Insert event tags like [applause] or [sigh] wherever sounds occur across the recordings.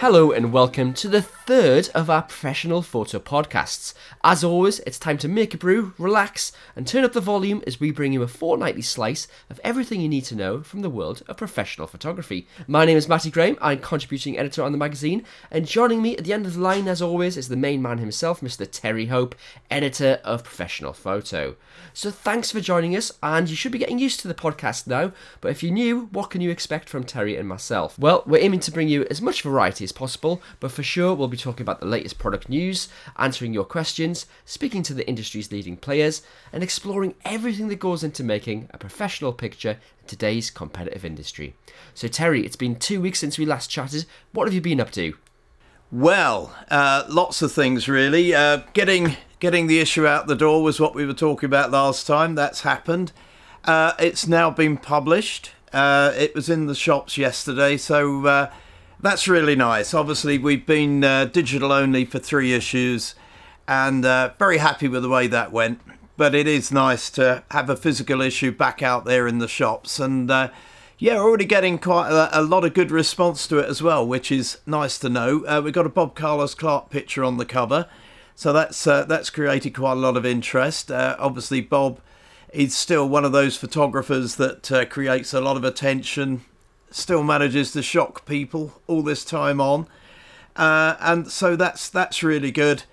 Hello and welcome to the third of our professional photo podcasts. As always, it's time to make a brew, relax, and turn up the volume as we bring you a fortnightly slice of everything you need to know from the world of professional photography. My name is Matty Graham, I'm contributing editor on the magazine, and joining me at the end of the line, as always, is the main man himself, Mr. Terry Hope, editor of Professional Photo. So thanks for joining us, and you should be getting used to the podcast now, but if you're new, what can you expect from Terry and myself? Well, we're aiming to bring you as much variety possible, but for sure we'll be talking about the latest product news, answering your questions, speaking to the industry's leading players, and exploring everything that goes into making a professional picture in today's competitive industry. So, Terry, it's been two weeks since we last chatted. What have you been up to? Well, uh, lots of things really. Uh, getting getting the issue out the door was what we were talking about last time. That's happened. Uh, it's now been published. Uh, it was in the shops yesterday, so uh, that's really nice. Obviously, we've been uh, digital only for three issues, and uh, very happy with the way that went. But it is nice to have a physical issue back out there in the shops, and uh, yeah, we're already getting quite a, a, lot of good response to it as well, which is nice to know. Uh, we've got a Bob Carlos Clarke picture on the cover, so that's uh, that's created quite a lot of interest. Uh, obviously, Bob is still one of those photographers that creates a lot of attention still manages to shock people all this time on, uh, and so that's that's really good.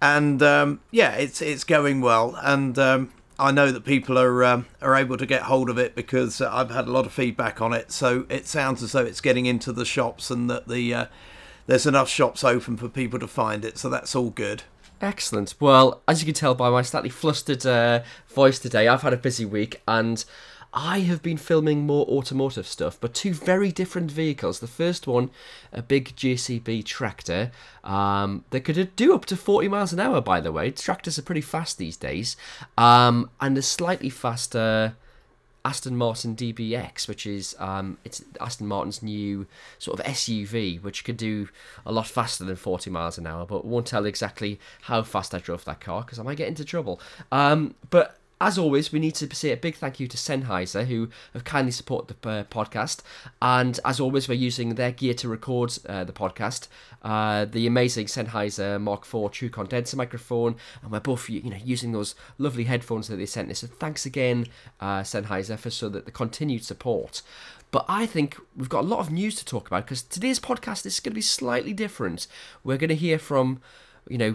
And um, yeah, it's it's going well, and um, I know that people are um, are able to get hold of it because I've had a lot of feedback on it. So it sounds as though it's getting into the shops, and that the uh, there's enough shops open for people to find it. So that's all good. Excellent. Well, as you can tell by my slightly flustered uh, voice today, I've had a busy week and I have been filming more automotive stuff, but two very different vehicles. The first one, a big JCB tractor um, that could do up to 40 miles an hour, by the way. Tractors are pretty fast these days. Um, and a slightly faster Aston Martin DBX, which is um, it's Aston Martin's new sort of SUV, which could do a lot faster than 40 miles an hour, but won't tell exactly how fast I drove that car because I might get into trouble. Um, but as always, we need to say a big thank you to Sennheiser, who have kindly supported the uh, podcast. And as always, we're using their gear to record uh, the podcast. Uh, the amazing Sennheiser Mark IV True Condenser microphone, and we're both you know using those lovely headphones that they sent us. So thanks again, uh, Sennheiser, for so that the continued support. But I think we've got a lot of news to talk about because today's podcast is going to be slightly different. We're going to hear from you know,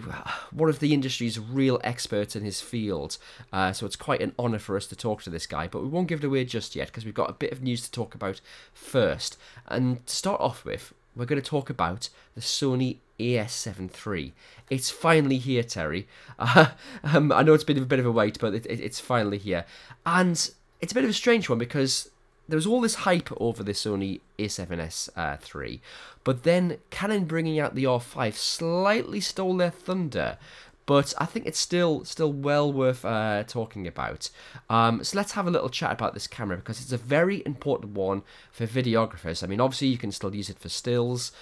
one of the industry's real experts in his field. Uh, so it's quite an honour for us to talk to this guy, but we won't give it away just yet because we've got a bit of news to talk about first. And to start off with, we're going to talk about the Sony ES7 III. It's finally here, Terry. Uh, [laughs] um, I know it's been a bit of a wait, but it, it, it's finally here. And it's a bit of a strange one because there was all this hype over the Sony A7S uh, III, but then Canon bringing out the R5 slightly stole their thunder. But I think it's still still well worth uh, talking about. Um, so let's have a little chat about this camera because it's a very important one for videographers. I mean, obviously you can still use it for stills,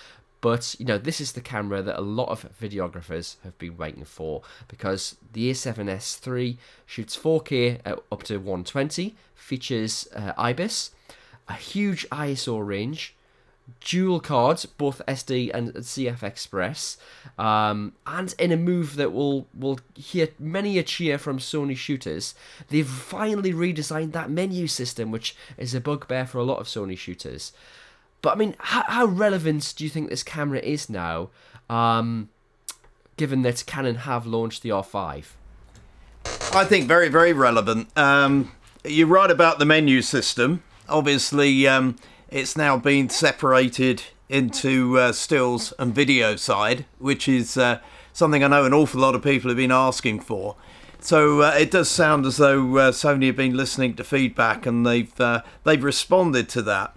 but you know, this is the camera that a lot of videographers have been waiting for because the A7S III shoots 4K up to 120, features uh, IBIS, a huge ISO range, dual cards, both SD and CF Express, um, and in a move that will will hear many a cheer from Sony shooters, they've finally redesigned that menu system, which is a bugbear for a lot of Sony shooters. But I mean, how, how relevant do you think this camera is now, um, given that Canon have launched the R5? I think very, very relevant. Um, you're right about the menu system. Obviously, um, it's now been separated into uh, stills and video side, which is uh, something I know an awful lot of people have been asking for. So uh, it does sound as though uh, Sony have been listening to feedback and they've uh, they've responded to that.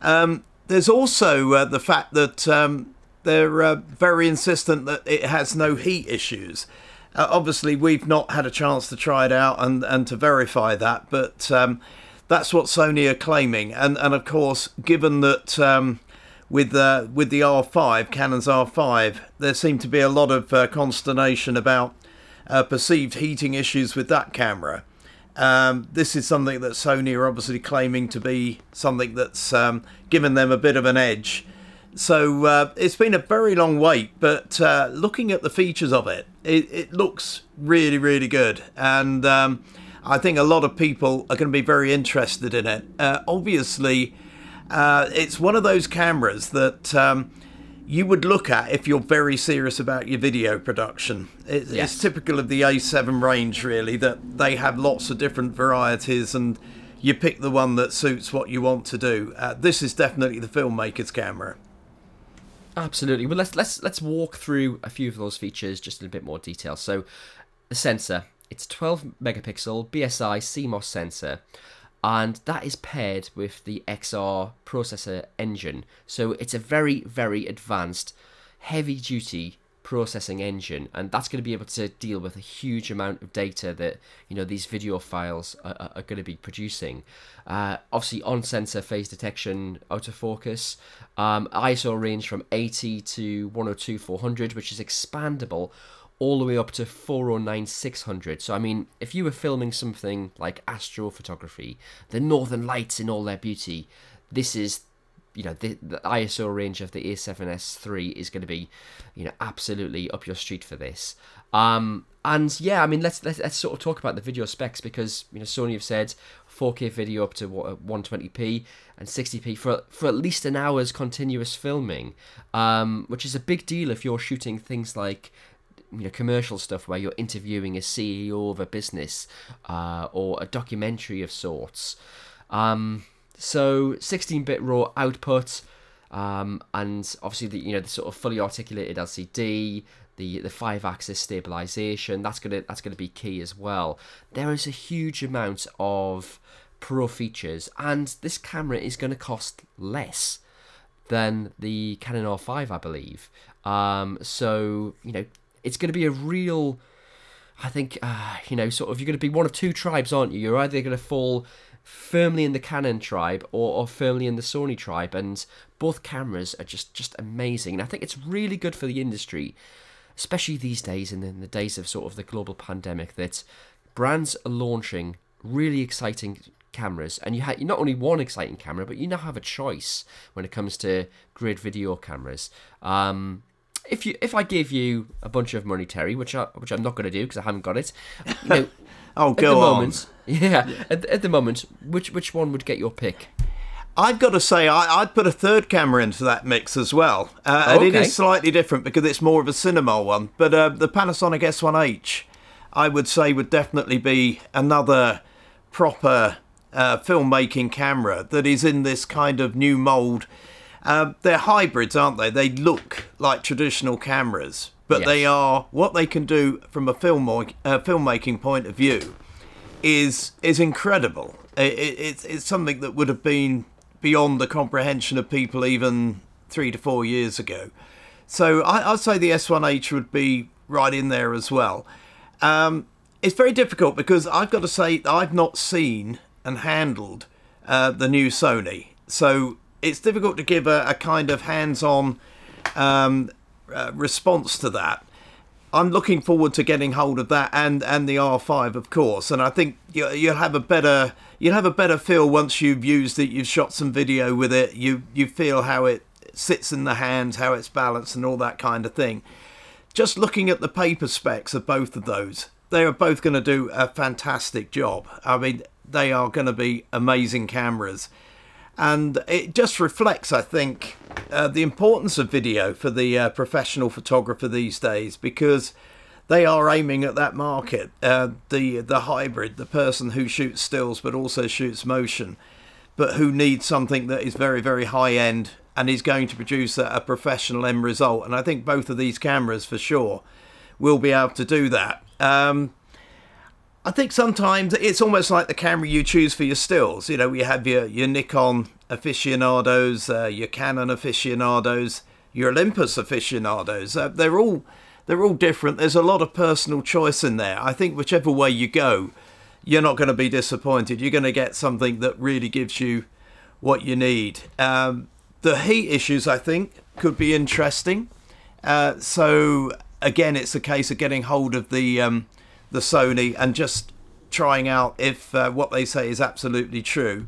Um, there's also uh, the fact that um, they're very insistent that it has no heat issues. Obviously, we've not had a chance to try it out and, and to verify that, but um, that's what Sony are claiming. And and of course, given that um, with uh, with the R5, Canon's R5, there seemed to be a lot of uh, consternation about uh, perceived heating issues with that camera. Um, this is something that Sony are obviously claiming to be something that's um, given them a bit of an edge. So uh, it's been a very long wait, but uh, looking at the features of it, it, it looks really, really good. And um, I think a lot of people are going to be very interested in it. Uh, obviously, uh, it's one of those cameras that um, you would look at if you're very serious about your video production. It, Yes. It's typical of the A7 range, really, that they have lots of different varieties and you pick the one that suits what you want to do. Uh, this is definitely the filmmaker's camera. Absolutely. Well, let's let's let's walk through a few of those features just in a bit more detail. So, the sensor, it's 12 megapixel BSI CMOS sensor, and that is paired with the XR processor engine. So it's a very very advanced, heavy duty processing engine, and that's going to be able to deal with a huge amount of data that you know these video files are, are- going to be producing. Uh, obviously, on sensor phase detection, autofocus, um, ISO range from 80 to 102 400, which is expandable all the way up to 409 600. So, I mean, if you were filming something like astrophotography, the northern lights in all their beauty, this is you know the, the ISO range of the A7S3 is going to be you know absolutely up your street for this. Um, and yeah, I mean let's, let's let's sort of talk about the video specs because you know Sony have said 4K video up to what 120p and 60p for for at least an hour's continuous filming, um, which is a big deal if you're shooting things like you know commercial stuff where you're interviewing a CEO of a business uh, or a documentary of sorts. Um, so 16-bit raw output, um, and obviously the you know the sort of fully articulated LCD, the the five-axis stabilization. That's gonna that's gonna be key as well. There is a huge amount of pro features, and this camera is going to cost less than the Canon R5, I believe. Um, so you know it's going to be a real. I think uh, you know, sort of, you're going to be one of two tribes, aren't you? You're either going to fall firmly in the Canon tribe or, or firmly in the Sony tribe, and both cameras are just just amazing. And I think it's really good for the industry, especially these days, and in the days of sort of the global pandemic, that brands are launching really exciting cameras, and you have not only one exciting camera, but you now have a choice when it comes to grid video cameras. Um, if you if I give you a bunch of money, Terry, which I which I'm not going to do because I haven't got it, you know, [laughs] Oh, at go the on. moment, [laughs] yeah, At, at the moment, which which one would get your pick? I've got to say, I, I'd put a third camera into that mix as well. Uh, and it Okay. is slightly different because it's more of a cinema one. But uh, the Panasonic S1H, I would say, would definitely be another proper uh, filmmaking camera that is in this kind of new mould. Uh, they're hybrids, aren't they? They look like traditional cameras, but Yes. they are what they can do from a film uh, filmmaking point of view is is incredible. It, it, it's it's something that would have been beyond the comprehension of people even three to four years ago. So I, I'd say the S1H would be right in there as well. Um, it's very difficult because I've got to say I've not seen and handled uh, the new Sony, so it's difficult to give a, a kind of hands-on um, uh, response to that. I'm looking forward to getting hold of that and and the R5 of course and I think you, you'll have a better you'll have a better feel once you've used it you've shot some video with it you you feel how it sits in the hands how it's balanced and all that kind of thing. Just looking at the paper specs of both of those they are both going to do a fantastic job. I mean they are going to be amazing cameras and it just reflects, I think, uh, the importance of video for the uh, professional photographer these days because they are aiming at that market, uh, the the hybrid, the person who shoots stills but also shoots motion, but who needs something that is very very high end and is going to produce a, a professional end result. And I think both of these cameras, for sure, will be able to do that. Um, I think sometimes it's almost like the camera you choose for your stills. You know, you have your, your Nikon aficionados, uh, your Canon aficionados, your Olympus aficionados. Uh, they're all they're all different. There's a lot of personal choice in there. I think whichever way you go, you're not going to be disappointed. You're going to get something that really gives you what you need. Um, the heat issues, I think, could be interesting. Uh, so again, it's a case of getting hold of the um, the Sony and just trying out if uh, what they say is absolutely true.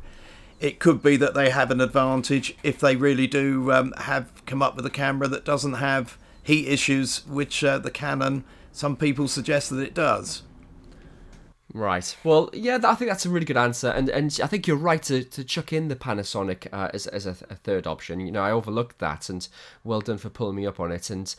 it could be that they have an advantage if they really do um, have come up with a camera that doesn't have heat issues, which uh, the Canon, some people suggest that it does. Right. Well, yeah, I think that's a really good answer, and and I think you're right to, to chuck in the Panasonic uh, as as a, a, third option. You know, I overlooked that, and well done for pulling me up on it. And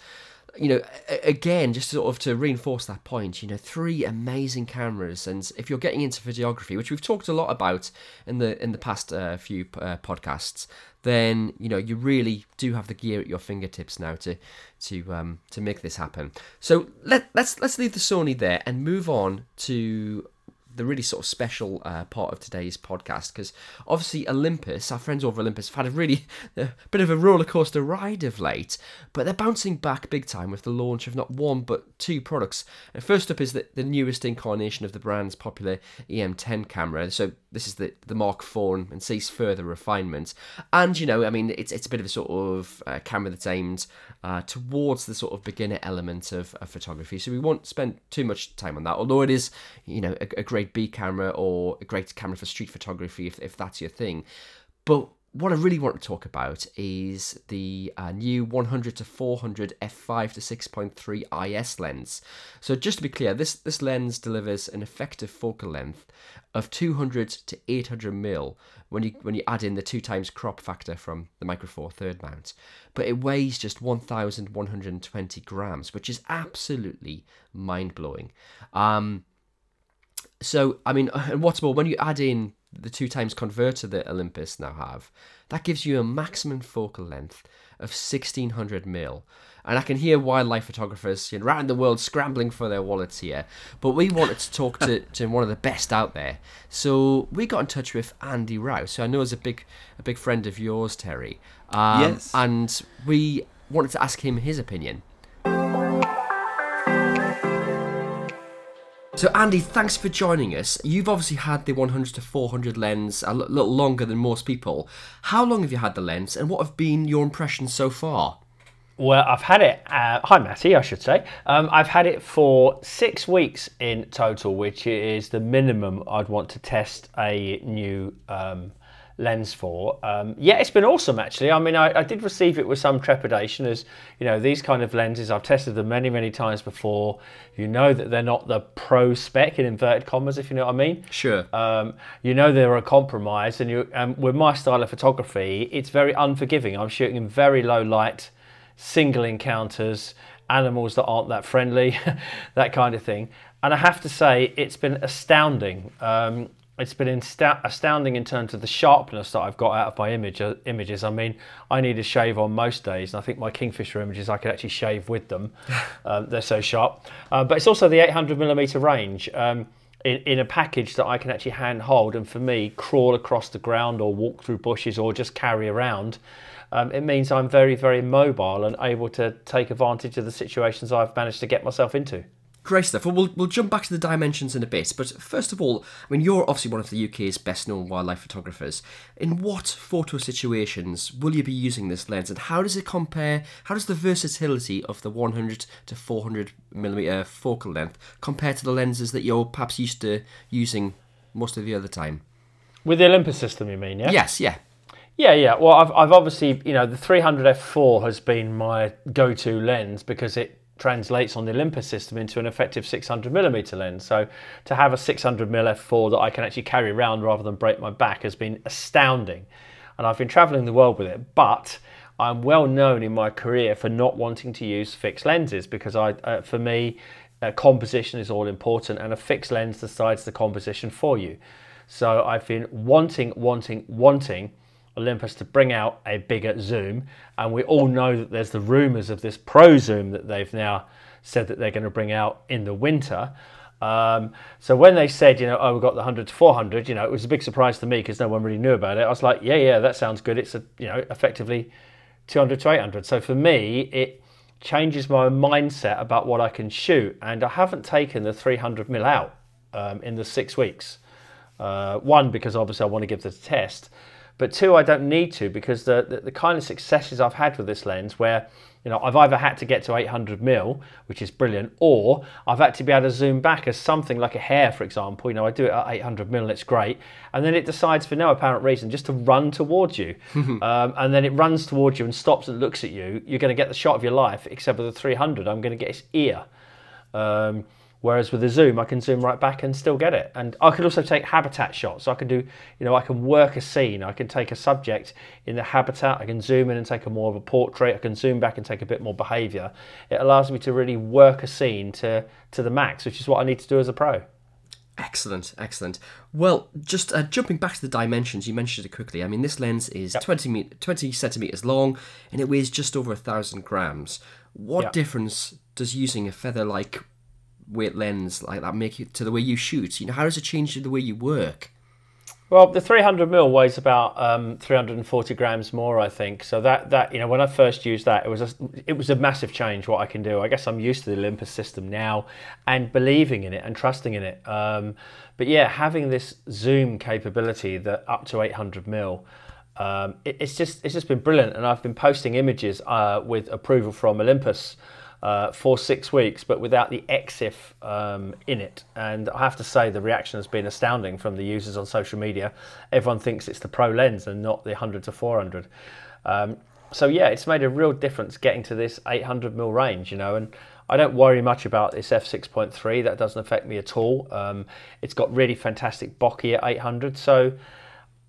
you know, again, just sort of to reinforce that point, you know, three amazing cameras, and if you're getting into videography, which we've talked a lot about in the in the past uh, few uh, podcasts, then you know you really do have the gear at your fingertips now to to um, to make this happen. So let let's let's leave the Sony there and move on to the really sort of special uh, part of today's podcast because obviously Olympus, our friends over Olympus, have had a really [laughs] a bit of a roller coaster ride of late, but they're bouncing back big time with the launch of not one but two products. And first up is the, the newest incarnation of the brand's popular EM10 camera. So this is the the Mark IV and sees further refinement. And you know, I mean, it's it's a bit of a sort of uh, camera that's aimed uh, towards the sort of beginner element of, of photography. So we won't spend too much time on that, although it is you know a, a great B camera or a great camera for street photography if, if that's your thing. But what I really want to talk about is the uh, new 100 to 400 f5 to 6.3 IS lens. So just to be clear, this this lens delivers an effective focal length of 200 to 800 mil when you when you add in the two times crop factor from the Micro Four third mount. But it weighs just 1,120 grams, which is absolutely mind blowing. Um, so, I mean, [laughs] and what's more, when you add in the two times converter that Olympus now have, that gives you a maximum focal length of 1600 mil. And I can hear wildlife photographers you know, around the world scrambling for their wallets here. But we wanted to talk to, [laughs] to one of the best out there. So we got in touch with Andy Rouse, who I know is a big a big friend of yours, Terry. Um, yes. And we wanted to ask him his opinion. So, Andy, thanks for joining us. You've obviously had the 100 to 400 lens a little longer than most people. How long have you had the lens, and what have been your impressions so far? Well, I've had it. Uh, hi, Matty, I should say. Um, I've had it for six weeks in total, which is the minimum I'd want to test a new um, lens for. Um, yeah, it's been awesome actually. I mean, I, I, did receive it with some trepidation, as you know, these kind of lenses I've tested them many, many times before. You know that they're not the pro spec in inverted commas, if you know what I mean. Sure. Um, you know they're a compromise, and you um, with my style of photography, it's very unforgiving. I'm shooting in very low light, single encounters, animals that aren't that friendly, [laughs] that kind of thing. And I have to say, it's been astounding. Um, it's been insta- astounding in terms of the sharpness that I've got out of my image uh, images. I mean, I need a shave on most days, and I think my Kingfisher images I could actually shave with them. [laughs] um, they're so sharp. Uh, but it's also the 800 millimeter range. Um, in, in a package that I can actually hand hold and for me crawl across the ground or walk through bushes or just carry around um, it means I'm very, very mobile and able to take advantage of the situations I've managed to get myself into. Great stuff. Well, well, we'll jump back to the dimensions in a bit. But first of all, I mean, you're obviously one of the UK's best known wildlife photographers. In what photo situations will you be using this lens, and how does it compare? How does the versatility of the 100 to 400 millimeter focal length compare to the lenses that you're perhaps used to using most of the other time? With the Olympus system, you mean? Yeah. Yes. Yeah. Yeah, yeah. Well, I've, I've obviously, you know, the 300 f4 has been my go-to lens because it translates on the Olympus system into an effective 600 millimeter lens. So to have a 600 mm f4 that I can actually carry around rather than break my back has been astounding. And I've been traveling the world with it, but I'm well known in my career for not wanting to use fixed lenses because I, uh, for me, uh, composition is all important and a fixed lens decides the composition for you. So I've been wanting, wanting, wanting Olympus to bring out a bigger zoom. And we all know that there's the rumors of this pro zoom that they've now said that they're going to bring out in the winter. Um, so when they said, you know, oh, we've got the 100 to 400, you know, it was a big surprise to me because no one really knew about it. I was like, yeah, yeah, that sounds good. It's a, you know, effectively 200 to 800. So for me, it changes my mindset about what I can shoot. And I haven't taken the 300 mil out um, in the six weeks. Uh, one, because obviously I want to give the test. But two, I don't need to because the, the, the kind of successes I've had with this lens, where you know I've either had to get to 800 mil, which is brilliant, or I've had to be able to zoom back as something like a hare, for example. You know, I do it at 800 mil and it's great, and then it decides for no apparent reason just to run towards you, [laughs] um, and then it runs towards you and stops and looks at you. You're going to get the shot of your life, except with the 300, I'm going to get its ear. Um, Whereas with the zoom, I can zoom right back and still get it. And I can also take habitat shots. So I can do, you know, I can work a scene. I can take a subject in the habitat. I can zoom in and take a more of a portrait. I can zoom back and take a bit more behavior. It allows me to really work a scene to to the max, which is what I need to do as a pro. Excellent, excellent. Well, just uh, jumping back to the dimensions, you mentioned it quickly. I mean, this lens is Yep. 20, me- 20 centimeters long and it weighs just over a thousand grams. What Yep. difference does using a feather like weight lens like that make it to the way you shoot? You know, how does it change the way you work? Well, the 300 mil weighs about um, 340 grams more, I think. So that that you know, when I first used that, it was a, it was a massive change. What I can do, I guess I'm used to the Olympus system now, and believing in it and trusting in it. Um, but yeah, having this zoom capability that up to 800 mil. Um, it, it's just it's just been brilliant, and I've been posting images uh, with approval from Olympus uh, for six weeks, but without the EXIF um, in it. And I have to say, the reaction has been astounding from the users on social media. Everyone thinks it's the Pro lens and not the 100 to 400. Um, so yeah, it's made a real difference getting to this 800 mil range, you know, and I don't worry much about this f6.3. That doesn't affect me at all. Um, it's got really fantastic Bokeh at 800, so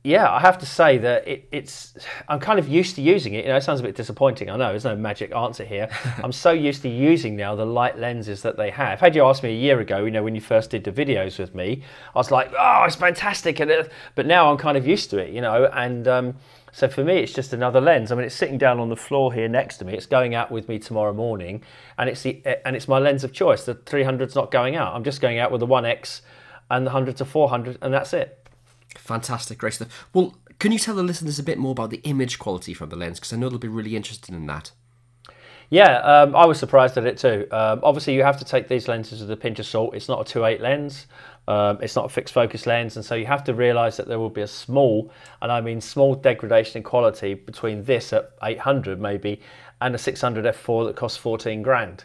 yeah, I have to say that it, it's. I'm kind of used to using it. You know, it sounds a bit disappointing. I know there's no magic answer here. [laughs] I'm so used to using now the light lenses that they have. Had you asked me a year ago, you know, when you first did the videos with me, I was like, oh, it's fantastic, and it, but now I'm kind of used to it, you know, and. Um, so for me, it's just another lens. I mean, it's sitting down on the floor here next to me. It's going out with me tomorrow morning, and it's the and it's my lens of choice. The 300's not going out. I'm just going out with the 1x and the 100 to 400, and that's it. Fantastic, great stuff. Well, can you tell the listeners a bit more about the image quality from the lens? Because I know they'll be really interested in that. Yeah, um, I was surprised at it too. Um, obviously, you have to take these lenses with a pinch of salt. It's not a 2.8 lens. Um, it's not a fixed focus lens, and so you have to realise that there will be a small, and I mean small degradation in quality between this at 800 maybe and a 600 f4 that costs 14 grand.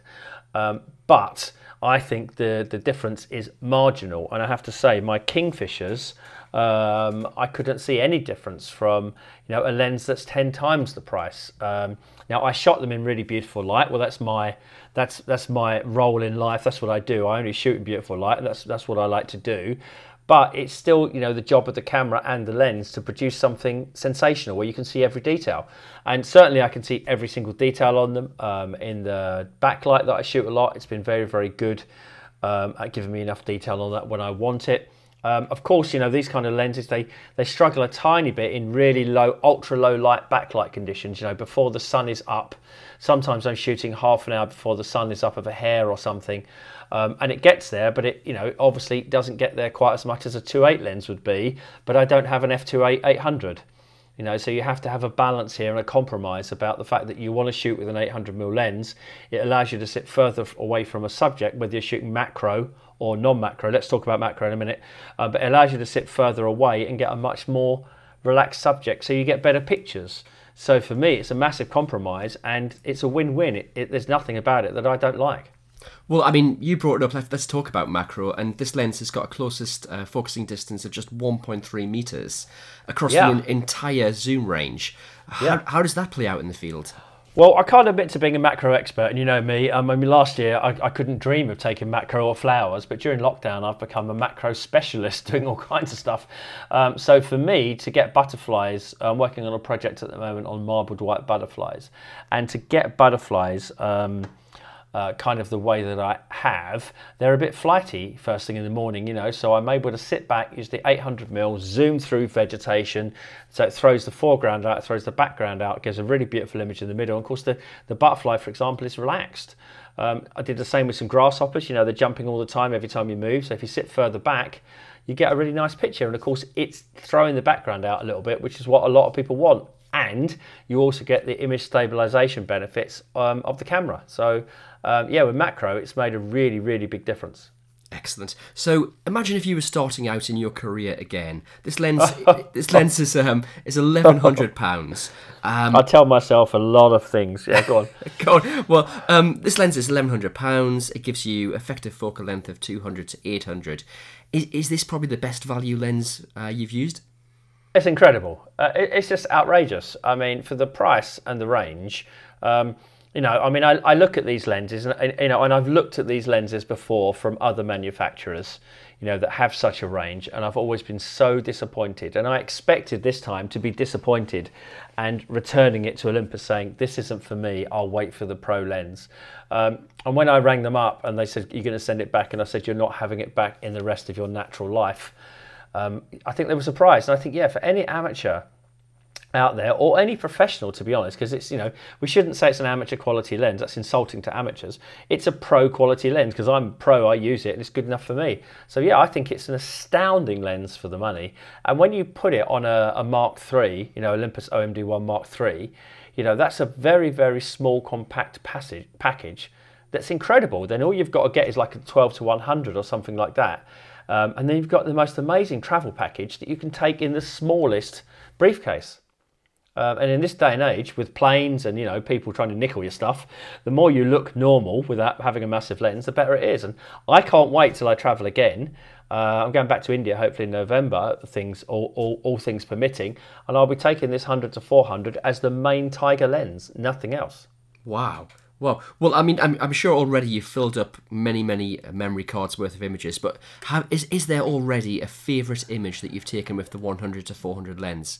Um, but I think the the difference is marginal, and I have to say my Kingfishers. Um, I couldn't see any difference from you know a lens that's ten times the price. Um, now I shot them in really beautiful light. Well, that's my that's that's my role in life. That's what I do. I only shoot in beautiful light, that's that's what I like to do. But it's still you know the job of the camera and the lens to produce something sensational where you can see every detail. And certainly I can see every single detail on them. Um, in the backlight that I shoot a lot, it's been very very good um, at giving me enough detail on that when I want it. Um, of course, you know these kind of lenses they they struggle a tiny bit in really low, ultra low light backlight conditions. You know, before the sun is up. Sometimes I'm shooting half an hour before the sun is up of a hare or something, um, and it gets there, but it you know obviously doesn't get there quite as much as a 2.8 lens would be. But I don't have an f2.8 800. You know, so you have to have a balance here and a compromise about the fact that you want to shoot with an 800mm lens. It allows you to sit further away from a subject, whether you're shooting macro or non-macro. Let's talk about macro in a minute. Uh, but it allows you to sit further away and get a much more relaxed subject, so you get better pictures. So for me, it's a massive compromise, and it's a win-win. It, it, there's nothing about it that I don't like. Well, I mean, you brought it up. Let's, talk about macro. And this lens has got a closest uh, focusing distance of just 1.3 meters across Yeah. the en- entire zoom range. How, Yeah. how does that play out in the field? Well, I can't admit to being a macro expert, and you know me. Um, I mean, last year I, I couldn't dream of taking macro or flowers, but during lockdown I've become a macro specialist, [laughs] doing all kinds of stuff. Um, so for me to get butterflies, I'm working on a project at the moment on marbled white butterflies, and to get butterflies. Um, uh, kind of the way that I have, they're a bit flighty first thing in the morning, you know. So I'm able to sit back, use the 800 mil, zoom through vegetation, so it throws the foreground out, throws the background out, gives a really beautiful image in the middle. And of course, the the butterfly, for example, is relaxed. Um, I did the same with some grasshoppers. You know, they're jumping all the time every time you move. So if you sit further back, you get a really nice picture. And of course, it's throwing the background out a little bit, which is what a lot of people want. And you also get the image stabilization benefits um, of the camera. So, um, yeah, with macro, it's made a really, really big difference. Excellent. So imagine if you were starting out in your career again. This lens, [laughs] this lens is um is eleven hundred pounds. Um, I tell myself a lot of things. Yeah, go on. [laughs] go on. Well, um, this lens is eleven hundred pounds. It gives you effective focal length of two hundred to eight hundred. Is is this probably the best value lens uh, you've used? It's incredible. Uh, it, it's just outrageous. I mean, for the price and the range. Um, you know, I mean, I, I look at these lenses, and you know, and I've looked at these lenses before from other manufacturers, you know, that have such a range, and I've always been so disappointed. And I expected this time to be disappointed, and returning it to Olympus saying, "This isn't for me. I'll wait for the Pro lens." Um, and when I rang them up, and they said, "You're going to send it back," and I said, "You're not having it back in the rest of your natural life." Um, I think they were surprised, and I think, yeah, for any amateur out there or any professional to be honest because it's you know we shouldn't say it's an amateur quality lens. That's insulting to amateurs. It's a pro quality lens because i'm pro i use it and it's good enough for me. So yeah i think it's an astounding lens for the money. And when you put it on a, a mark 3 you know olympus omd1 mark 3 you know that's a very very small compact passage, package that's incredible. Then all you've got to get is like a 12 to 100 or something like that um, and then you've got the most amazing travel package that you can take in the smallest briefcase um, and in this day and age, with planes and you know people trying to nickel your stuff, the more you look normal without having a massive lens, the better it is. And I can't wait till I travel again. Uh, I'm going back to India hopefully in November, things all, all, all things permitting, and I'll be taking this 100 to 400 as the main Tiger lens, nothing else. Wow. Well, well, I mean, I'm, I'm sure already you've filled up many, many uh, memory cards worth of images, but have, is, is there already a favourite image that you've taken with the 100 to 400 lens?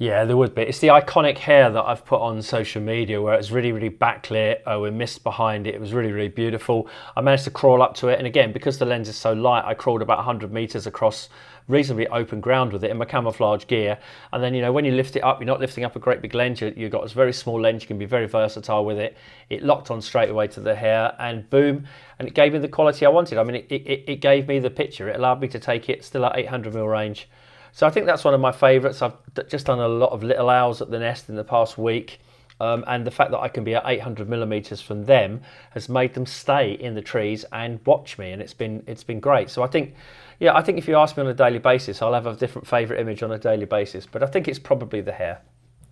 Yeah, there would be. It's the iconic hare that I've put on social media where it's really, really backlit Oh, with mist behind it. It was really, really beautiful. I managed to crawl up to it. And again, because the lens is so light, I crawled about 100 meters across reasonably open ground with it in my camouflage gear. And then, you know, when you lift it up, you're not lifting up a great big lens. You, have got this very small lens. You can be very versatile with it. It locked on straight away to the hare and boom. And it gave me the quality I wanted. I mean, it, it, it gave me the picture. It allowed me to take it still at 800 mil range so I think that's one of my favourites. I've just done a lot of little owls at the nest in the past week. Um, and the fact that I can be at 800 millimeters from them has made them stay in the trees and watch me, and it's been it's been great. So I think, yeah, I think if you ask me on a daily basis, I'll have a different favourite image on a daily basis, but I think it's probably the hare.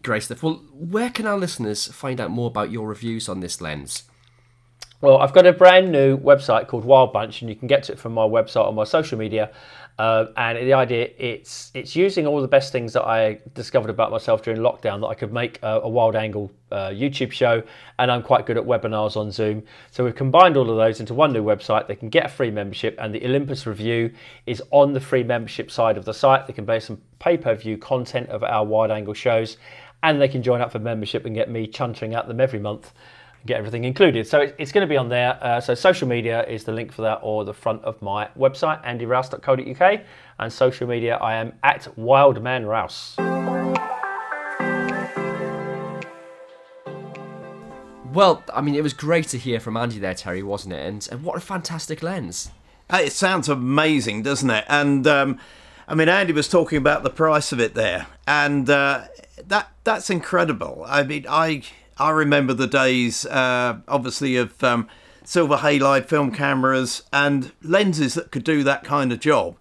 Great stuff. Well, where can our listeners find out more about your reviews on this lens? Well, I've got a brand new website called Wild Bunch, and you can get to it from my website or my social media. Uh, and the idea it's it's using all the best things that I discovered about myself during lockdown that I could make a, a wild angle uh, YouTube show, and I'm quite good at webinars on Zoom. So we've combined all of those into one new website. They can get a free membership, and the Olympus review is on the free membership side of the site. They can buy some pay-per-view content of our wide angle shows, and they can join up for membership and get me chuntering at them every month get everything included. So it's going to be on there. Uh, so social media is the link for that or the front of my website, andyrouse.co.uk. And social media, I am at Wildman Rouse. Well, I mean, it was great to hear from Andy there, Terry, wasn't it? And, and what a fantastic lens. It sounds amazing, doesn't it? And um, I mean, Andy was talking about the price of it there, and uh, that that's incredible. I mean, I I remember the days, uh, obviously, of um, silver halide film cameras and lenses that could do that kind of job.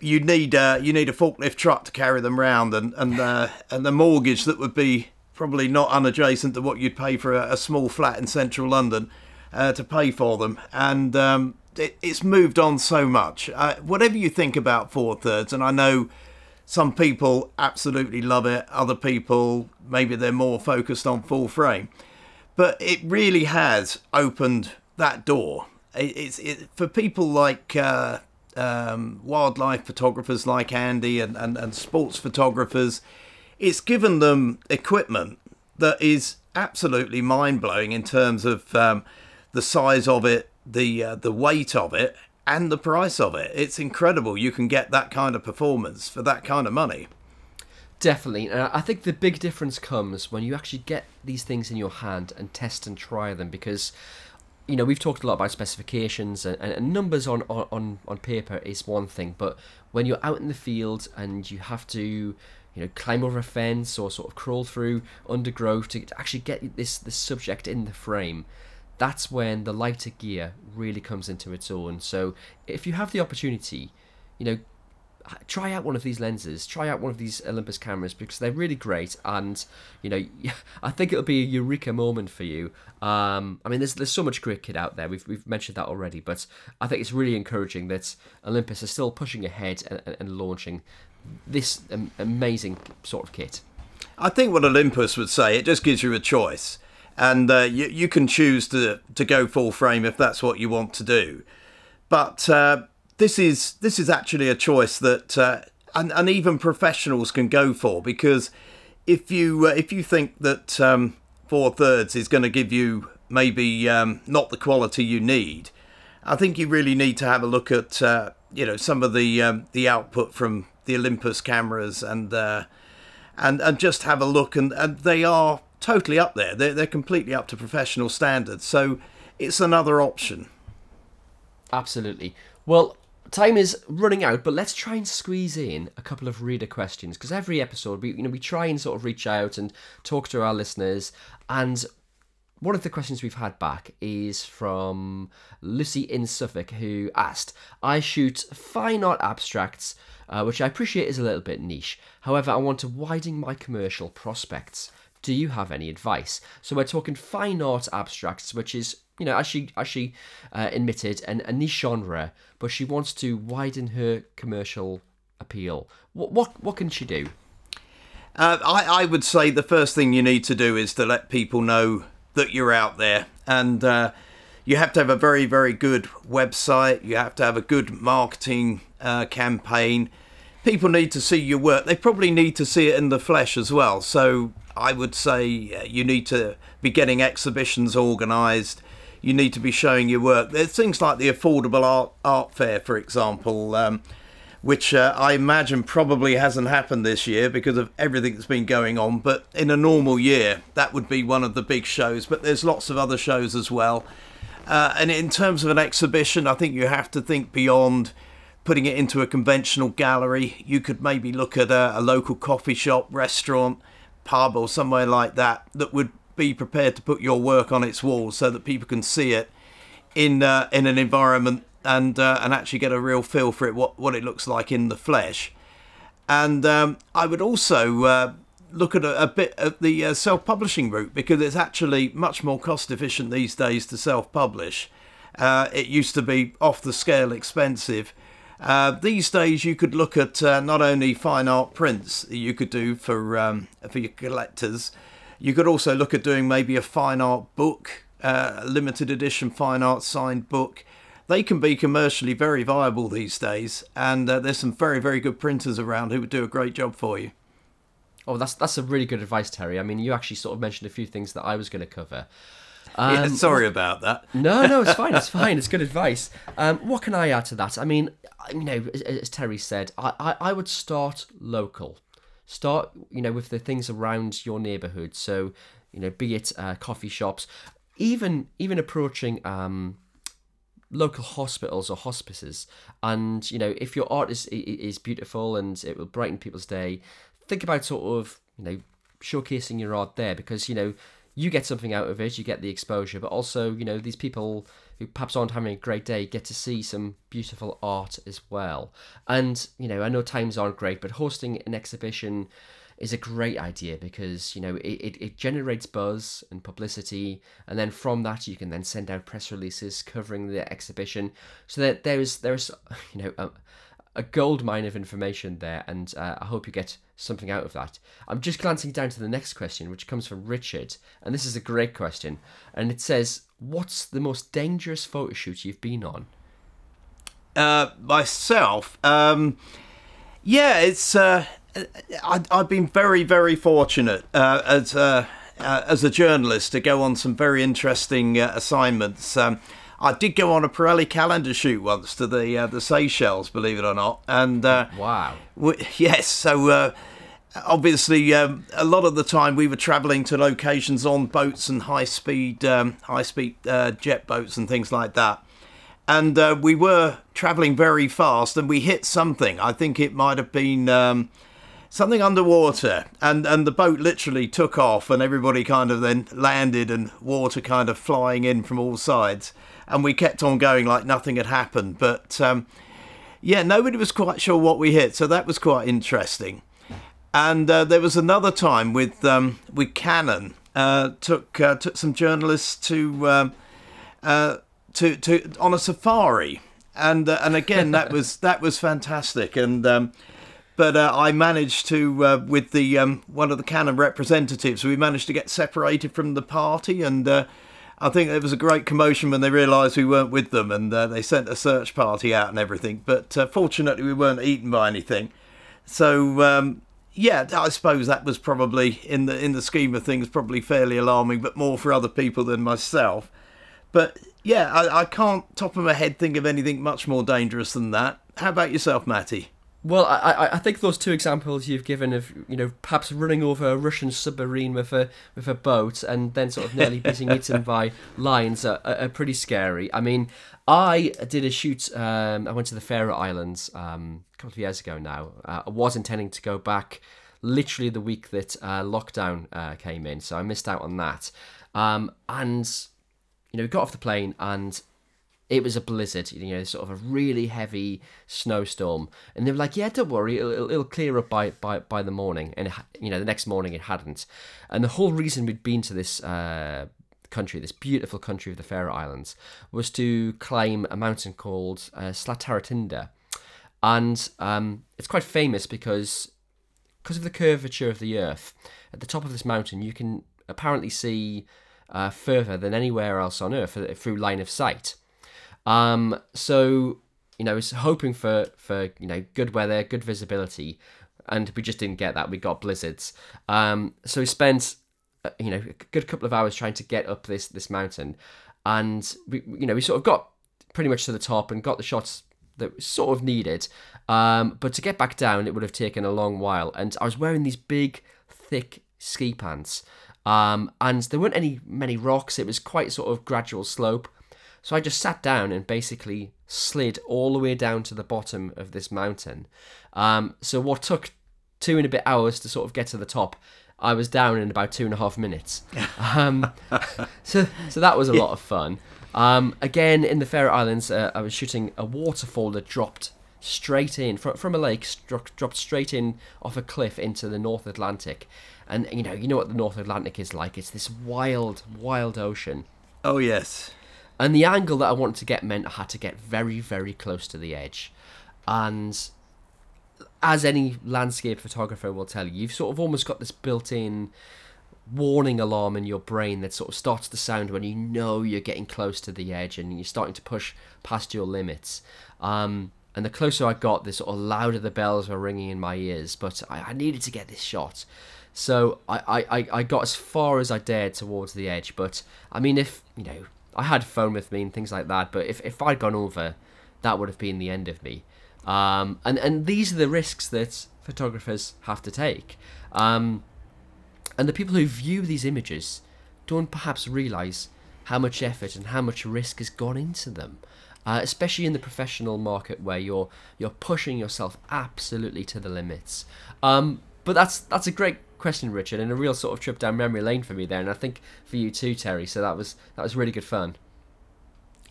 You need uh, you need a forklift truck to carry them around, and and uh, and the mortgage that would be probably not unadjacent to what you'd pay for a, a small flat in central London uh, to pay for them. And um, it, it's moved on so much. Uh, whatever you think about four thirds, and I know some people absolutely love it, other people maybe they're more focused on full frame. But it really has opened that door. It, it's it, for people like uh, um, wildlife photographers like Andy and, and, and sports photographers. It's given them equipment that is absolutely mind blowing in terms of um, the size of it, the uh, the weight of it, and the price of it. It's incredible you can get that kind of performance for that kind of money. Definitely. And I think the big difference comes when you actually get these things in your hand and test and try them because you know we've talked a lot about specifications and, and numbers on, on on paper is one thing but when you're out in the field and you have to you know climb over a fence or sort of crawl through undergrowth to actually get this this subject in the frame that's when the lighter gear really comes into its own. So if you have the opportunity, you know, try out one of these lenses try out one of these olympus cameras because they're really great. And you know [laughs] i think it'll be a eureka moment for you. Um, i mean there's there's so much great kit out there. We've, we've mentioned that already but i think it's really encouraging that olympus is still pushing ahead and, and launching this amazing sort of kit. I think what olympus would say it just gives you a choice and uh, you, you can choose to, to go full frame if that's what you want to do. But uh, this is this is actually a choice that uh, and, and even professionals can go for because if you uh, if you think that um, four thirds is going to give you maybe um, not the quality you need, I think you really need to have a look at uh, you know some of the um, the output from the Olympus cameras and uh, and and just have a look. And, and they are totally up there. They're they're completely up to professional standards. So it's another option. Absolutely. Well, time is running out, but let's try and squeeze in a couple of reader questions because every episode we you know we try and sort of reach out and talk to our listeners and one of the questions we've had back is from Lucy in Suffolk, who asked, I shoot fine art abstracts, uh, which I appreciate is a little bit niche. However, I want to widen my commercial prospects. Do you have any advice? So, we're talking fine art abstracts, which is you know, as she as she uh, admitted, an, a niche genre, but she wants to widen her commercial appeal. What what what can she do? Uh, I I would say the first thing you need to do is to let people know that you're out there, and uh, you have to have a very very good website. You have to have a good marketing uh, campaign. People need to see your work. They probably need to see it in the flesh as well. So I would say uh, you need to be getting exhibitions organised you need to be showing your work. There's things like the affordable art art fair, for example, um, which uh, I imagine probably hasn't happened this year because of everything that's been going on. But in a normal year, that would be one of the big shows. But there's lots of other shows as well. Uh, and in terms of an exhibition, I think you have to think beyond putting it into a conventional gallery. You could maybe look at a, a local coffee shop, restaurant, pub, or somewhere like that that would be prepared to put your work on its walls so that people can see it in uh, in an environment and uh, and actually get a real feel for it what what it looks like in the flesh. And um, I would also uh, look at a, a, bit at the uh, self-publishing route because it's actually much more cost efficient these days to self-publish. Uh, it used to be off the scale expensive. Uh, these days, you could look at not only fine art prints that you could do for um, for your collectors, you could also look at doing maybe a fine art book, uh, a limited edition fine art signed book. They can be commercially very viable these days, and uh, there's some very, very good printers around who would do a great job for you. Oh, that's that's a really good advice, Terry. I mean, you actually sort of mentioned a few things that I was going to cover. [laughs] Um, yeah, sorry about that. no, no, it's fine. It's [laughs] fine. It's good advice. Um, what can I add to that? I mean, you know, as, as Terry said, I, I, I would start local start you know with the things around your neighborhood so you know be it uh, coffee shops even even approaching um, local hospitals or hospices and you know if your art is is beautiful and it will brighten people's day think about sort of you know showcasing your art there because you know you get something out of it you get the exposure but also you know these people who perhaps aren't having a great day get to see some beautiful art as well. And, you know, I know times aren't great, but hosting an exhibition is a great idea because, you know, it, it, it generates buzz and publicity. And then from that, you can then send out press releases covering the exhibition so that there's, there's [laughs] you know, a, a gold mine of information there. And uh, I hope you get something out of that. I'm just glancing down to the next question, which comes from Richard. And this is a great question. And it says, what's the most dangerous photo shoot you've been on? Uh, myself, um, yeah, it's. Uh, I, have been very, very fortunate uh, as uh, uh, as a journalist to go on some very interesting assignments. Um, I did go on a Pirelli calendar shoot once to the uh, the Seychelles, believe it or not, and uh, wow, w- [laughs] yes, so uh, obviously um, a lot of the time we were travelling to locations on boats and high speed um, high speed uh, jet boats and things like that. And uh, we were travelling very fast and we hit something. I think it might have been um, something underwater, and and the boat literally took off, and everybody kind of then landed, and water kind of flying in from all sides, and we kept on going like nothing had happened. But um, yeah, nobody was quite sure what we hit, so that was quite interesting. And uh, there was another time with um, with Canon. Uh, took uh, took some journalists to um, uh, to to on a safari, and uh, and again that was [laughs] that was fantastic. And um, but uh, I managed to uh, with the um, one of the Canon representatives, we managed to get separated from the party, and uh, I think there was a great commotion when they realised we weren't with them, and uh, they sent a search party out and everything. But uh, fortunately, we weren't eaten by anything. So um, yeah, I suppose that was probably in the in the scheme of things probably fairly alarming, but more for other people than myself. But yeah, I, I can't top of my head think of anything much more dangerous than that. How about yourself, Matty? Well, I, I think those two examples you've given of you know perhaps running over a Russian submarine with a with a boat and then sort of nearly being eaten [laughs] by lions are, are, pretty scary. I mean, I did a shoot. Um, I went to the Faroe Islands um, a couple of years ago now. Uh, I was intending to go back literally the week that uh, lockdown uh, came in, so I missed out on that. Um, and you know, we got off the plane and it was a blizzard, you know, sort of a really heavy snowstorm. And they were like, "Yeah, don't worry, it'll, it'll clear up by, by by the morning." And it, you know, the next morning it hadn't. And the whole reason we'd been to this uh, country, this beautiful country of the Faroe Islands, was to climb a mountain called uh, Slættaratindur, and um, it's quite famous because because of the curvature of the Earth. At the top of this mountain, you can apparently see uh, further than anywhere else on Earth uh, through line of sight. Um, so you know, was hoping for for you know good weather, good visibility, and we just didn't get that. We got blizzards. Um, so we spent uh, you know a good couple of hours trying to get up this this mountain, and we you know we sort of got pretty much to the top and got the shots that was sort of needed. Um, but to get back down, it would have taken a long while. And I was wearing these big, thick ski pants. Um, and there weren't any many rocks. It was quite sort of gradual slope. So I just sat down and basically slid all the way down to the bottom of this mountain. Um, so what took two and a bit hours to sort of get to the top, I was down in about two and a half minutes. [laughs] Um, so so that was a lot of fun. Um, again, in the Faroe Islands, uh, I was shooting a waterfall that dropped straight in from, from a lake, struck, dropped straight in off a cliff into the North Atlantic. And you know, you know what the North Atlantic is like. It's this wild, wild ocean. Oh yes. And the angle that I wanted to get meant I had to get very, very close to the edge. And as any landscape photographer will tell you, you've sort of almost got this built in warning alarm in your brain that sort of starts to sound when you know you're getting close to the edge and you're starting to push past your limits. Um, and the closer I got, the sort of louder the bells were ringing in my ears. But I, I needed to get this shot. So I, I, I got as far as I dared towards the edge. But I mean, if, you know, I had phone with me and things like that. But if, if I'd gone over, that would have been the end of me. Um, and, and these are the risks that photographers have to take. Um, and the people who view these images don't perhaps realize how much effort and how much risk has gone into them. Uh, especially in the professional market where you're you're pushing yourself absolutely to the limits. Um, but that's that's a great question, Richard, and a real sort of trip down memory lane for me there, and I think for you too, Terry. So that was that was really good fun.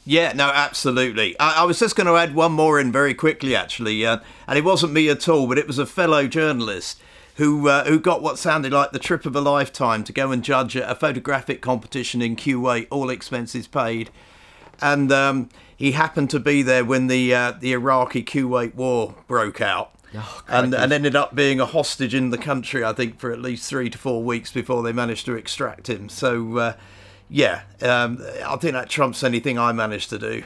Yeah, no, absolutely. I, I was just going to add one more in very quickly, actually, uh, and it wasn't me at all, but it was a fellow journalist who uh, who got what sounded like the trip of a lifetime to go and judge a photographic competition in Kuwait, all expenses paid, and um, he happened to be there when the uh, the Iraqi Kuwait war broke out. Oh, and, and ended up being a hostage in the country, I think, for at least three to four weeks before they managed to extract him. So, uh, yeah, um, I think that trumps anything I managed to do.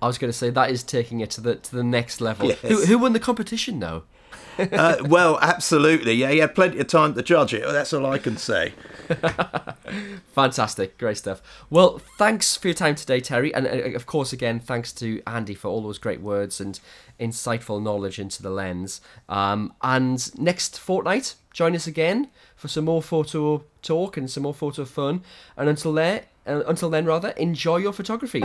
I was going to say that is taking it to the to the next level. Yes. Who, who won the competition though? uh, well, absolutely. Yeah, he had plenty of time to judge it. That's all I can say. [laughs] Fantastic, great stuff. Well, thanks for your time today, Terry, and uh, of course, again, thanks to Andy for all those great words and insightful knowledge into the lens. Um, and next fortnight, join us again for some more photo talk and some more photo fun. And until there, uh, until then, rather, enjoy your photography.